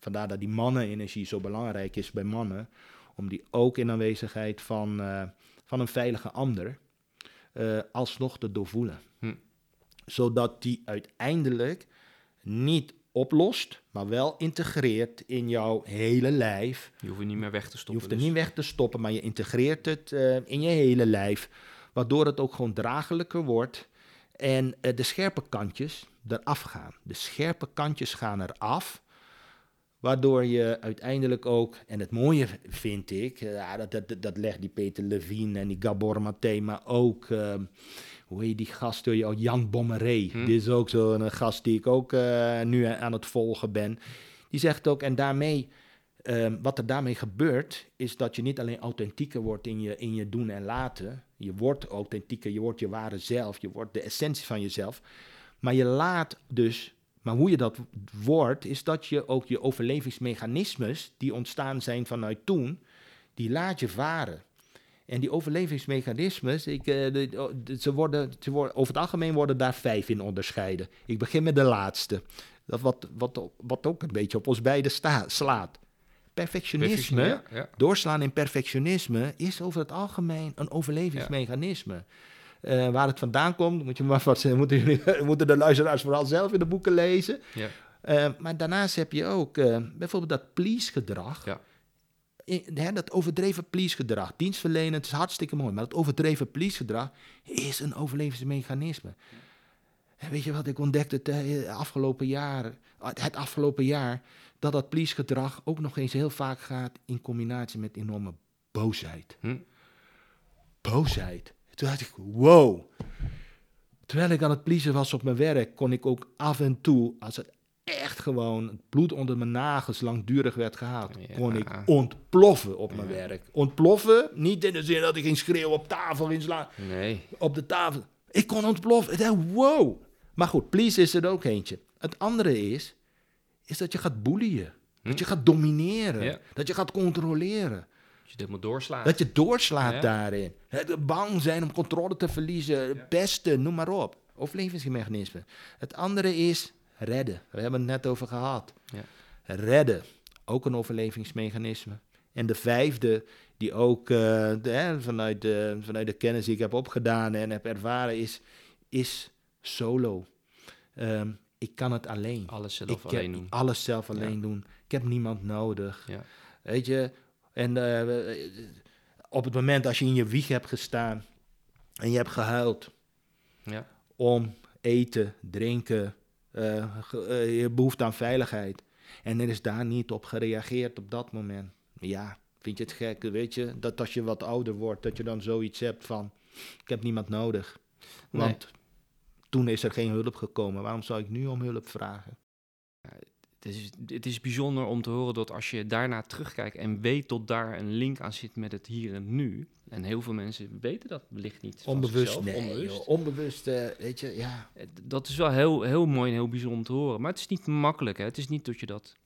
C: vandaar dat die mannenenergie zo belangrijk is bij mannen, om die ook in aanwezigheid van, eh, van een veilige ander, eh, alsnog te doorvoelen.
B: Hm.
C: Zodat die uiteindelijk niet oplost, maar wel integreert in jouw hele lijf.
B: Je hoeft het niet meer weg te
C: Je
B: stoppen.
C: hoeft er
B: dus.
C: niet weg te stoppen, maar je integreert het eh, in je hele lijf. Waardoor het ook gewoon draaglijker wordt. En eh, de scherpe kantjes eraf gaan. De scherpe kantjes gaan eraf. Waardoor je uiteindelijk ook, en het mooie vind ik, eh, dat, dat, dat legt die Peter Levine en die Gabor Maté, maar ook, ehm, hoe heet die gast, door je, Jan Bommeré.
B: Hm.
C: Dit is ook zo'n gast die ik ook eh, nu aan het volgen ben. Die zegt ook, en daarmee, ehm, wat er daarmee gebeurt, is dat je niet alleen authentieker wordt in je, in je doen en laten. Je wordt authentieker, je wordt je ware zelf, je wordt de essentie van jezelf. Maar je laat dus, maar hoe je dat wordt, is dat je ook je overlevingsmechanismes, die ontstaan zijn vanuit toen, die laat je varen. En die overlevingsmechanismes, ik, eh, ze worden, ze worden, over het algemeen worden daar vijf in onderscheiden. Ik begin met de laatste. Dat wat, wat, wat ook een beetje op ons beiden slaat. Perfectionisme,
B: Ja, ja.
C: doorslaan in perfectionisme, is over het algemeen een overlevingsmechanisme. Eh, waar het vandaan komt, moet je maar wat, moeten, jullie, moeten de luisteraars vooral zelf in de boeken lezen.
B: Ja.
C: Eh, maar daarnaast heb je ook eh, bijvoorbeeld dat please-gedrag.
B: Ja.
C: In- hè, dat overdreven please-gedrag. Dienstverlenend is hartstikke mooi, maar dat overdreven please-gedrag is een overlevingsmechanisme. En weet je wat ik ontdekte het afgelopen jaar, het afgelopen jaar, dat dat please-gedrag ook nog eens heel vaak gaat in combinatie met enorme boosheid.
B: Hm.
C: Boosheid. Toen dacht ik, wow. Terwijl ik aan het pleasen was op mijn werk, kon ik ook af en toe, als het echt gewoon het bloed onder mijn nagels langdurig werd gehaald,
B: Ja.
C: kon ik ontploffen op mijn
B: Ja.
C: werk. Ontploffen, niet in de zin dat ik ging schreeuwen op tafel, ging slaan,
B: Nee.
C: op de tafel. Ik kon ontploffen. Ik dacht, wow. Maar goed, please is er ook eentje. Het andere is, is dat je gaat boeien.
B: Hm.
C: Dat je gaat domineren.
B: Ja.
C: Dat je gaat controleren.
B: Als je het helemaal doorslaat.
C: Dat je doorslaat
B: Ja.
C: daarin. Het bang zijn om controle te verliezen. Pesten, noem maar op. Overlevingsmechanisme. Het andere is redden. We hebben het net over gehad.
B: Ja.
C: Redden. Ook een overlevingsmechanisme. En de vijfde, die ook eh, de, hè, vanuit, de, vanuit de kennis die ik heb opgedaan en heb ervaren, is, is solo. Ehm, ik kan het alleen.
B: Alles zelf
C: ik
B: alleen doen.
C: alles zelf alleen doen. Ik heb niemand nodig.
B: Ja.
C: Weet je, en eh, op het moment als je in je wieg hebt gestaan en je hebt gehuild
B: Ja.
C: om eten, drinken, eh, eh, je behoefte aan veiligheid. En er is daar niet op gereageerd op dat moment. Ja, vind je het gek, weet je, dat als je wat ouder wordt, dat je dan zoiets hebt van, ik heb niemand nodig. Want toen is er geen hulp gekomen. Waarom zou ik nu om hulp vragen?
B: Het is, het is bijzonder om te horen dat als je daarna terugkijkt en weet dat daar een link aan zit met het hier en nu. En heel veel mensen weten dat wellicht niet.
C: Onbewust,
B: zichzelf,
C: nee,
B: onbewust.
C: joh, onbewust, eh, weet je, ja.
B: Dat is wel heel, heel mooi en heel bijzonder te horen. Maar het is niet makkelijk. Hè? Het is niet dat je dat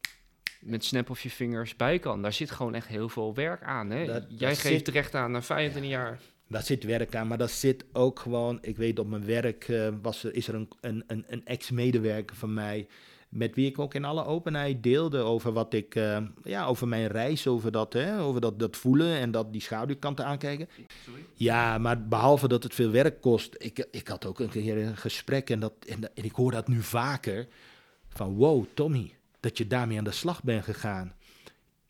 B: met snap of je vingers bij kan. Daar zit gewoon echt heel veel werk aan. Hè?
C: Dat-
B: Jij
C: dat
B: geeft
C: zit-
B: recht aan na 25 jaar.
C: Daar zit werk aan, maar dat zit ook gewoon. Ik weet op mijn werk eh, was er, is er een, een, een, een ex-medewerker van mij. Met wie ik ook in alle openheid deelde over wat ik. eh, ja, over mijn reis, over dat, hè, over dat, dat voelen en dat die schaduwkanten aankijken. Ja, maar behalve dat het veel werk kost. Ik, ik had ook een keer een gesprek en, dat, en, en ik hoor dat nu vaker. Van wow, Tommy, dat je daarmee aan de slag bent gegaan.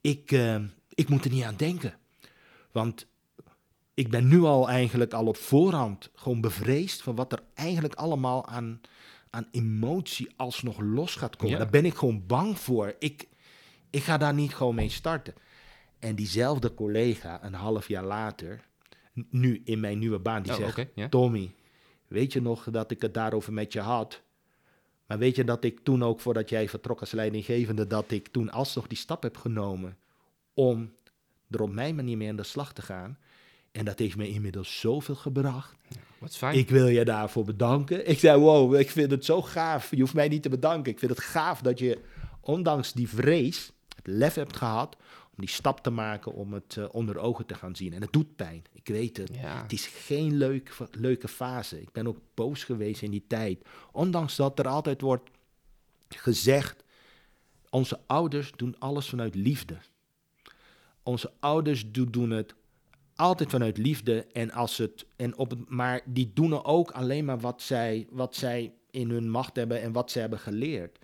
C: Ik, eh, ik moet er niet aan denken. Want ik ben nu al eigenlijk al op voorhand gewoon bevreesd van wat er eigenlijk allemaal aan, aan emotie alsnog los gaat komen.
B: Ja.
C: Daar ben ik gewoon bang voor. Ik, ik ga daar niet gewoon mee starten. En diezelfde collega, een half jaar later, nu in mijn nieuwe baan, die
B: Oh,
C: zegt. Tommy, weet je nog dat ik het daarover met je had? Maar weet je dat ik toen ook, voordat jij vertrok als leidinggevende, dat ik toen alsnog die stap heb genomen om er op mijn manier mee aan de slag te gaan? En dat heeft me inmiddels zoveel gebracht.
B: Wat fijn.
C: Ik wil je daarvoor bedanken. Ik zei, wow, ik vind het zo gaaf. Je hoeft mij niet te bedanken. Ik vind het gaaf dat je, ondanks die vrees, het lef hebt gehad om die stap te maken om het eh, onder ogen te gaan zien. En het doet pijn. Ik weet het.
B: ja.
C: Het is geen leuk, leuke fase. Ik ben ook boos geweest in die tijd. Ondanks dat er altijd wordt gezegd, onze ouders doen alles vanuit liefde. Onze ouders do- doen het altijd vanuit liefde en als het en op maar die doen ook alleen maar wat zij, wat zij in hun macht hebben en wat ze hebben geleerd.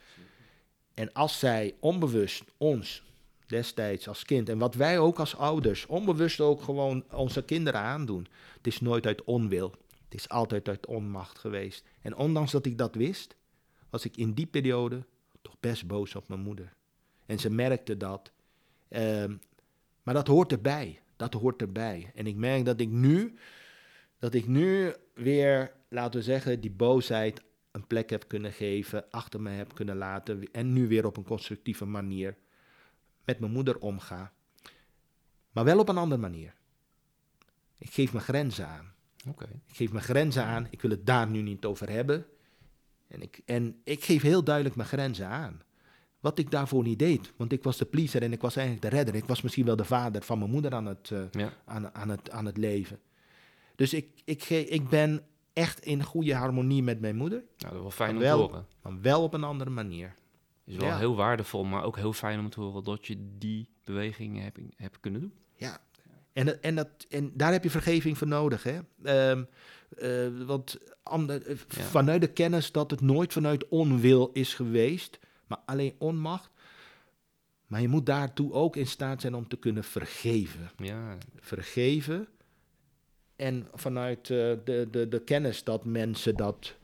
C: En als zij onbewust ons destijds als kind en wat wij ook als ouders onbewust ook gewoon onze kinderen aandoen, het is nooit uit onwil. Het is altijd uit onmacht geweest. En ondanks dat ik dat wist, was ik in die periode toch best boos op mijn moeder. En ze merkte dat. Ehm, maar dat hoort erbij. Dat hoort erbij. En ik merk dat ik nu, dat ik nu weer, laten we zeggen, die boosheid een plek heb kunnen geven, achter me heb kunnen laten en nu weer op een constructieve manier met mijn moeder omga. Maar wel op een andere manier. Ik geef mijn grenzen aan.
B: Oké.
C: Ik geef mijn grenzen aan. Ik wil het daar nu niet over hebben. En ik, en ik geef heel duidelijk mijn grenzen aan. Wat ik daarvoor niet deed. Want ik was de pleaser en ik was eigenlijk de redder. Ik was misschien wel de vader van mijn moeder aan het, eh,
B: Ja.
C: aan, aan het, aan het leven. Dus ik, ik, ik ben echt in goede harmonie met mijn moeder.
B: Nou, dat is wel fijn om
C: Wel-
B: te horen.
C: Maar wel op een andere manier.
B: is wel
C: Ja.
B: heel waardevol, maar ook heel fijn om te horen dat je die bewegingen hebt, hebt kunnen doen.
C: Ja, en, dat- en, dat, en daar heb je vergeving voor nodig. Hè? Ehm, eh, want ander- eh,
B: Ja.
C: vanuit de kennis dat het nooit vanuit onwil is geweest, maar alleen onmacht. Maar je moet daartoe ook in staat zijn om te kunnen vergeven.
B: Ja,
C: Vergeven. En vanuit eh, de, de, de kennis dat mensen dat,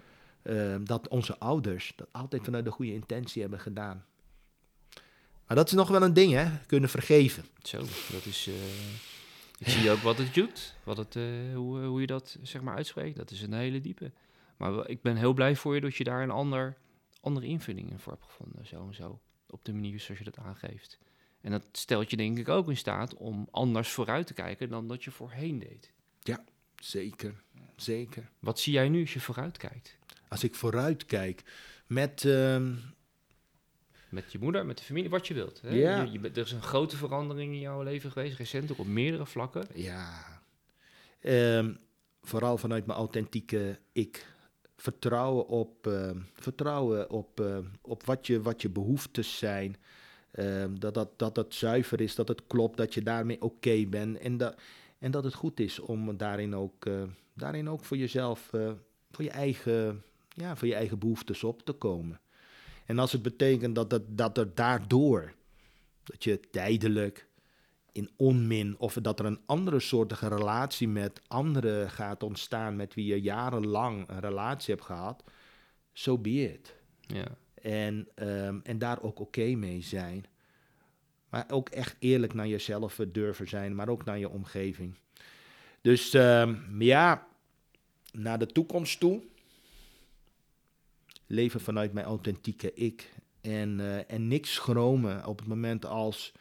C: eh, dat onze ouders dat altijd vanuit de goede intentie hebben gedaan. Maar dat is nog wel een ding, hè? Kunnen vergeven.
B: zo. Dat is. eh, ik zie ook wat het doet, wat het, hoe, hoe je dat zeg maar uitspreekt. Dat is een hele diepe. Maar ik ben heel blij voor je dat je daar een ander, andere invulling in voor hebt gevonden. Zo en zo. Op de manier zoals je dat aangeeft. En dat stelt je denk ik ook in staat om anders vooruit te kijken dan dat je voorheen deed.
C: Zeker, zeker.
B: Wat zie jij nu als je vooruit kijkt?
C: Als ik vooruit kijk met... ehm,
B: Met je moeder, met de familie, wat je wilt. Hè?
C: Ja.
B: Je, er is een grote verandering in jouw leven geweest, recent ook op meerdere vlakken.
C: ja, ehm, vooral vanuit mijn authentieke ik. Vertrouwen op, ehm, vertrouwen op, ehm, op wat, je, wat je behoeftes zijn. Ehm, dat, dat, dat het zuiver is, dat het klopt, dat je daarmee oké bent. En, dat en dat het goed is om daarin ook, daarin ook voor jezelf, eh, voor, je eigen, ja, voor je eigen behoeftes op te komen. En als het betekent dat, dat, dat er daardoor, dat je tijdelijk in onmin of dat er een andere soortige relatie met anderen gaat ontstaan met wie je jarenlang een relatie hebt gehad, so be it.
B: Ja.
C: En, ehm, en daar ook oké mee zijn. Maar ook echt eerlijk naar jezelf durven zijn, maar ook naar je omgeving. Dus ehm, ja, naar de toekomst toe. Leven vanuit mijn authentieke ik. En, eh, en niks schromen op het moment als,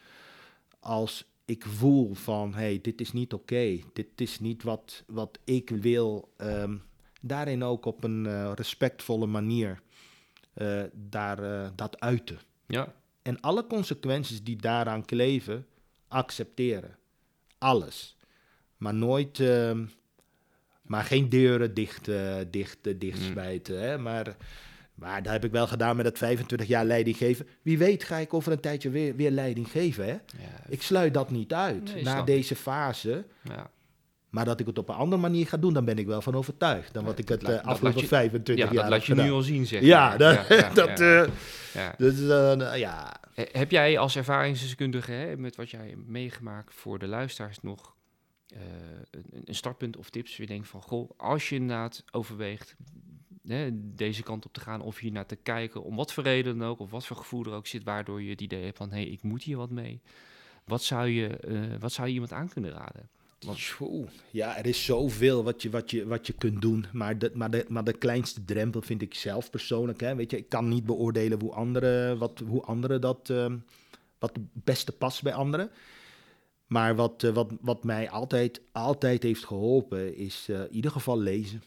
C: als ik voel van, hey, dit is niet oké. Dit is niet wat, wat ik wil. Ehm, daarin ook op een eh, respectvolle manier eh, daar, eh, dat uiten.
B: Ja,
C: En alle consequenties die daaraan kleven, accepteren. Alles. Maar nooit, ehm, maar geen deuren dicht, dicht, eh, dichtsmijten. Hè? Maar, maar dat heb ik wel gedaan met het 25 jaar leiding geven. Wie weet ga ik over een tijdje weer, weer leiding geven. Hè?
B: ja,
C: Ik sluit dat niet uit
B: Nee,
C: na deze fase.
B: ja.
C: Maar dat ik het op een andere manier ga doen, dan ben ik wel van overtuigd. Dan wat ik
B: dat
C: het eh,
B: dat
C: afgelopen
B: laat je-
C: 25
B: ja
C: jaar
B: dat laat je nu al zien, zeg
C: Ja,
B: maar.
C: dat, dat,
B: ja.
C: eh,
B: Ja.
C: dat is, eh, ja,
B: He- Heb jij als ervaringsdeskundige, hè, met wat jij meegemaakt voor de luisteraars nog eh, een, een startpunt of tips? Je denkt van, goh, als je inderdaad overweegt hè, deze kant op te gaan of hier naar te kijken, om wat voor reden dan ook, of wat voor gevoel er ook zit, waardoor je het idee hebt van, hé, hey, ik moet hier wat mee. Wat zou je, eh, wat zou je iemand aan kunnen raden? Want-.
C: Ja, er is zoveel wat je, wat je, wat je kunt doen. Maar de, maar, de, maar de kleinste drempel vind ik zelf persoonlijk. Hè. Weet je, ik kan niet beoordelen hoe anderen, wat, hoe anderen dat. ehm, wat het beste past bij anderen. Maar wat, eh, wat, wat mij altijd, altijd heeft geholpen, is eh, in ieder geval lezen.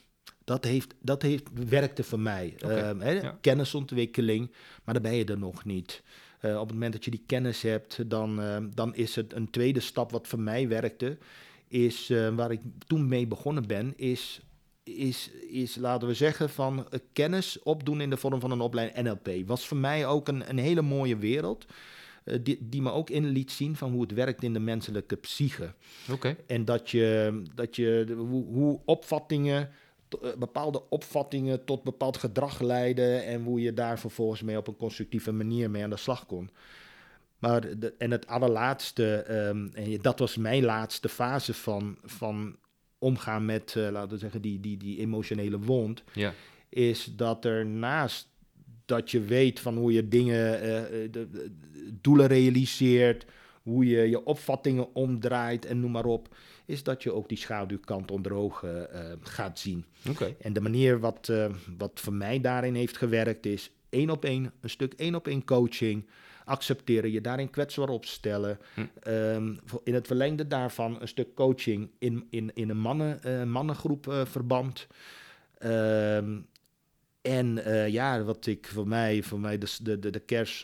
C: Dat, heeft, dat heeft, werkte voor mij. Ehm,
B: ja.
C: Kennisontwikkeling, maar dan ben je er nog niet. Eh, op het moment dat je die kennis hebt, dan, ehm, dan is het een tweede stap wat voor mij werkte. Is eh, waar ik toen mee begonnen ben, is, is, is laten we zeggen, van eh, kennis opdoen in de vorm van een opleiding NLP. Was voor mij ook een, een hele mooie wereld. die, die me ook in liet zien van hoe het werkt in de menselijke psyche.
B: Oké,
C: En dat je, dat je hoe, hoe opvattingen, bepaalde opvattingen tot bepaald gedrag leiden en hoe je daar vervolgens mee op een constructieve manier mee aan de slag kon. Maar de, en het allerlaatste, ehm, en dat was mijn laatste fase van, van omgaan met, eh, laten we zeggen, die, die, die emotionele wond,
B: ja,
C: is dat er naast dat je weet van hoe je dingen, eh, eh, de, de- doelen realiseert, hoe je je opvattingen omdraait en noem maar op, is dat je ook die schaduwkant onder ogen eh, gaat zien. En de manier wat, eh, wat voor mij daarin heeft gewerkt is één op één, een stuk één op één coaching, accepteren, je daarin kwetsbaar opstellen.
B: Hm.
C: Ehm, in het verlengde daarvan een stuk coaching in, in, in een mannen, eh, mannengroep verband. Ehm, en ja, wat ik voor mij, voor mij de, de, de, de kers,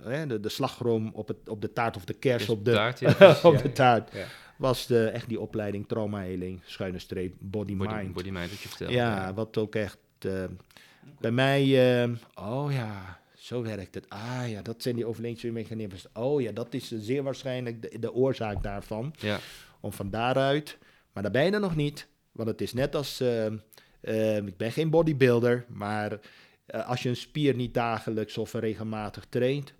C: hè, de, de slagroom op, het, op de taart of de kers op de,
B: Taart, ja,
C: op de
B: ja.
C: taart,
B: Ja.
C: Was de, echt die opleiding traumaheling, schuine streep, body,
B: Body,
C: mind.
B: body mind, wat je.
C: Ja, wat ook echt eh, bij mij. eh, oh ja, zo werkt het. Ah ja, dat zijn die overlevingsmechanismes. Oh ja, dat is zeer waarschijnlijk de, de oorzaak daarvan.
B: ja,
C: Om van daaruit, maar daar ben je er nog niet. Want het is net als. eh, ik ben geen bodybuilder, maar als je een spier niet dagelijks of regelmatig traint,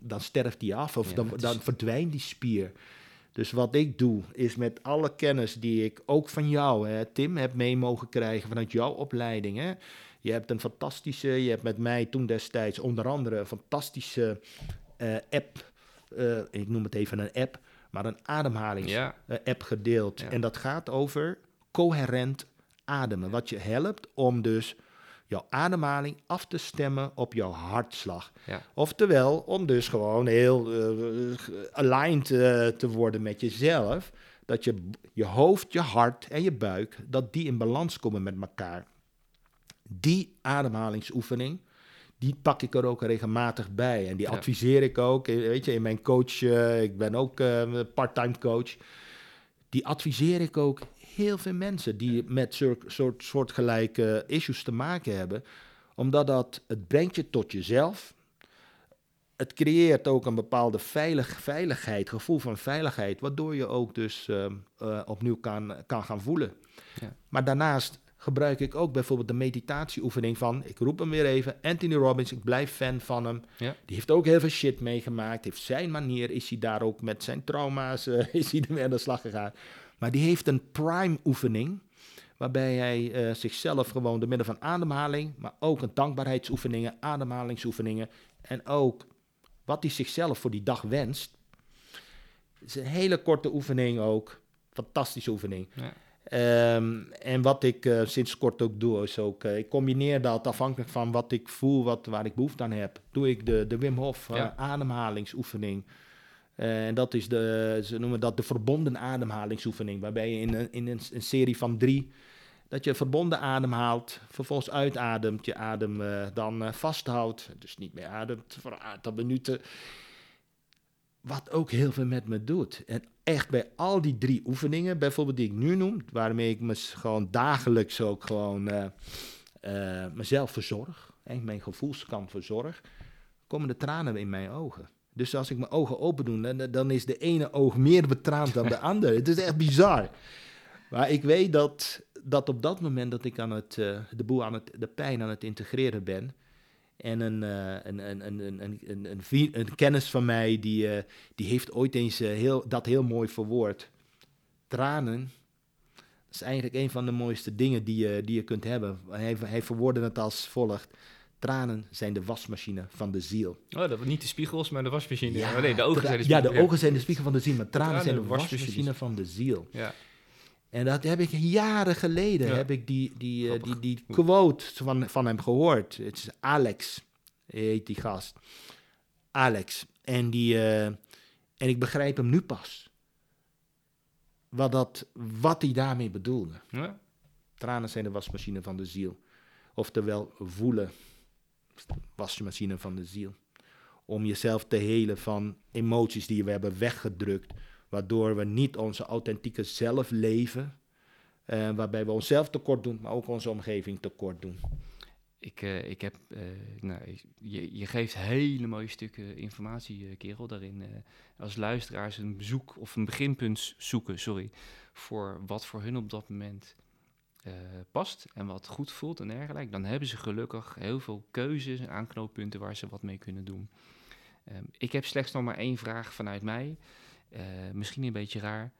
C: dan sterft die af of
B: Ja,
C: dan,
B: is-
C: dan verdwijnt die spier. Dus wat ik doe, is met alle kennis die ik ook van jou, hè, Tim, heb mee mogen krijgen vanuit jouw opleiding. Hè. Je hebt een fantastische, je hebt met mij toen destijds onder andere een fantastische eh, app, eh, ik noem het even een app, maar een ademhalingsapp
B: ja,
C: gedeeld.
B: Ja.
C: En dat gaat over coherent ademen. Wat je helpt om dus jouw ademhaling af te stemmen op jouw hartslag.
B: ja.
C: Oftewel, om dus gewoon heel eh, aligned eh, te worden met jezelf. Dat je, je hoofd, je hart en je buik, dat die in balans komen met elkaar. Die ademhalingsoefening, die pak ik er ook regelmatig bij. En die
B: Ja.
C: adviseer ik ook. eh, Weet je, in mijn coach, eh, ik ben ook eh, part-time coach. Die adviseer ik ook heel veel mensen die met soort, soort, soortgelijke issues te maken hebben. Omdat dat, het brengt je tot jezelf. Het creëert ook een bepaalde veilig, veiligheid, gevoel van veiligheid, waardoor je ook dus ehm, eh, opnieuw kan, kan gaan voelen.
B: Ja.
C: Maar daarnaast gebruik ik ook bijvoorbeeld de meditatieoefening van, ik roep hem weer even, Anthony Robbins, ik blijf fan van hem.
B: Ja.
C: Die heeft ook heel veel shit meegemaakt, heeft zijn manier, is hij daar ook met zijn trauma's, eh, is hij ermee aan de slag gegaan. Maar die heeft een prime oefening, waarbij hij eh, zichzelf gewoon door middel van ademhaling, maar ook een dankbaarheidsoefeningen, ademhalingsoefeningen en ook wat hij zichzelf voor die dag wenst. Het is een hele korte oefening ook, fantastische oefening.
B: Ja.
C: Ehm, en wat ik eh, sinds kort ook doe, is ook, eh, ik combineer dat afhankelijk van wat ik voel, wat, waar ik behoefte aan heb. Doe ik de, de Wim Hof
B: Ja.
C: ademhalingsoefening. Eh, en dat is de, ze noemen dat de verbonden ademhalingsoefening, waarbij je in een, in een, serie van drie, dat je verbonden ademhaalt, vervolgens uitademt, je adem eh, dan eh, vasthoudt, dus niet meer ademt voor een aantal minuten. Wat ook heel veel met me doet. En echt bij al die drie oefeningen, bijvoorbeeld die ik nu noem, waarmee ik me gewoon dagelijks ook gewoon mezelf verzorg, en mijn gevoelskant verzorg, komen de tranen in mijn ogen. Dus als ik mijn ogen open doe, dan, is de ene oog meer betraand dan de andere. Het is echt bizar. Maar ik weet dat, dat op dat moment dat ik aan het, eh, de boel aan het, de pijn aan het integreren ben. En een, eh, een, een, een, een, een, een, een, kennis van mij, die, eh, die heeft ooit eens heel, dat heel mooi verwoord. Tranen, dat is eigenlijk een van de mooiste dingen die je, die je kunt hebben. Hij, hij verwoordde het als volgt. Tranen zijn de wasmachine van de ziel.
D: Oh, dat niet de spiegels, maar de wasmachine.
C: Ja,
D: oh, nee, de ogen zijn de
C: Ja,
D: spiegels.
C: de ogen zijn de spiegel van de ziel, maar tranen,
D: Tranen
C: zijn de wasmachine van de ziel.
D: Ja.
C: En dat heb ik jaren geleden,
D: Ja.
C: heb ik die, die, eh, die, die quote van, van hem gehoord. Het is Alex, heet die gast. Alex. En, die, eh, en ik begrijp hem nu pas. Wat, dat, wat hij daarmee bedoelde.
D: Ja.
C: Tranen zijn de wasmachine van de ziel. Oftewel voelen, wasmachine van de ziel. Om jezelf te helen van emoties die we hebben weggedrukt. Waardoor we niet onze authentieke zelf leven. eh, waarbij we onszelf tekort doen, maar ook onze omgeving tekort doen.
B: Ik, eh, ik heb, eh, nou, je, je geeft hele mooie stukken informatie, kerel, daarin. als luisteraars een bezoek of een beginpunt zoeken, sorry, voor wat voor hun op dat moment eh, past en wat goed voelt en dergelijke, dan hebben ze gelukkig heel veel keuzes en aanknooppunten waar ze wat mee kunnen doen. Ehm, ik heb slechts nog maar één vraag vanuit mij, eh, misschien een beetje raar,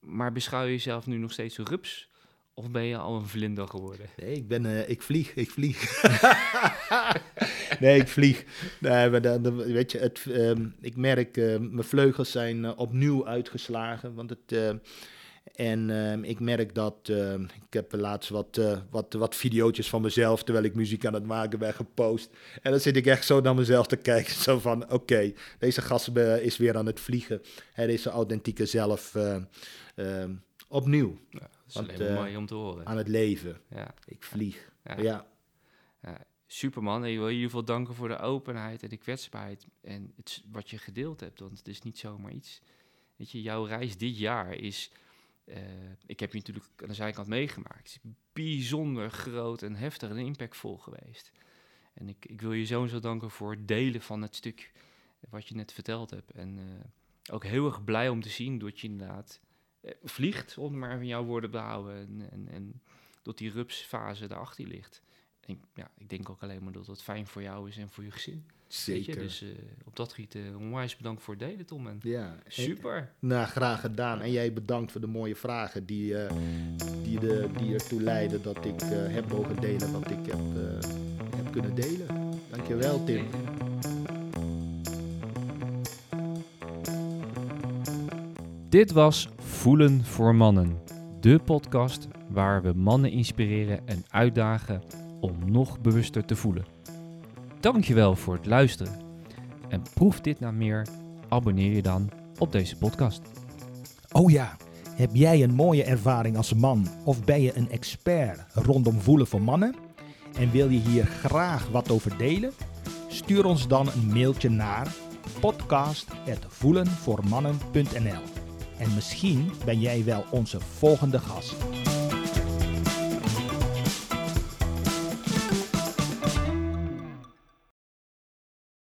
B: maar beschouw je jezelf nu nog steeds een rups of ben je al een vlinder geworden?
C: Nee, ik ben, eh, ik vlieg, ik vlieg. nee, ik vlieg. Nee, maar dan, weet je, het, ehm, ik merk, mijn vleugels zijn opnieuw uitgeslagen. Want het, en ehm, ik merk dat, ehm, ik heb laatst wat, eh, wat, wat videootjes van mezelf, terwijl ik muziek aan het maken ben, gepost. En dan zit ik echt zo naar mezelf te kijken, zo van, oké, deze gast is weer aan het vliegen. Hij is zijn authentieke zelf eh, ehm, opnieuw
B: Ja, dat is
C: Want,
B: alleen maar
C: eh,
B: mooi om te horen.
C: aan het leven.
B: Ja,
C: Ik vlieg.
B: ja.
C: ja.
B: Superman. Je wil in ieder geval danken voor de openheid en de kwetsbaarheid. En het, wat je gedeeld hebt, want het is niet zomaar iets. Weet je, jouw reis dit jaar is... eh, ik heb je natuurlijk aan de zijkant meegemaakt. Het is bijzonder groot en heftig en impactvol geweest. En ik, ik wil je zo en zo danken voor het delen van het stuk wat je net verteld hebt. En eh, ook heel erg blij om te zien dat je inderdaad eh, vliegt, om maar in jouw woorden te houden. En, en, en dat die rupsfase daarachter ligt. Ik- ja, ik denk ook alleen maar dat dat fijn voor jou is en voor je gezin. Je?
C: Zeker.
B: Dus eh, op dat gebied eh, onwijs bedankt voor het delen, Tom. En
C: ja.
B: super.
C: Nou, graag gedaan. En jij bedankt voor de mooie vragen die, eh, die, de, die ertoe leiden dat ik eh, heb mogen delen wat ik heb, eh, heb kunnen delen. Dankjewel, Tim.
D: Dit was Voelen voor Mannen. De podcast waar we mannen inspireren en uitdagen om nog bewuster te voelen. Dankjewel voor het luisteren. En proef dit nou meer, abonneer je dan op deze podcast.
A: Oh ja, heb jij een mooie ervaring als man of ben je een expert rondom voelen voor mannen? En wil je hier graag wat over delen? Stuur ons dan een mailtje naar podcast.voelenvoormannen.nl En misschien ben jij wel onze volgende gast.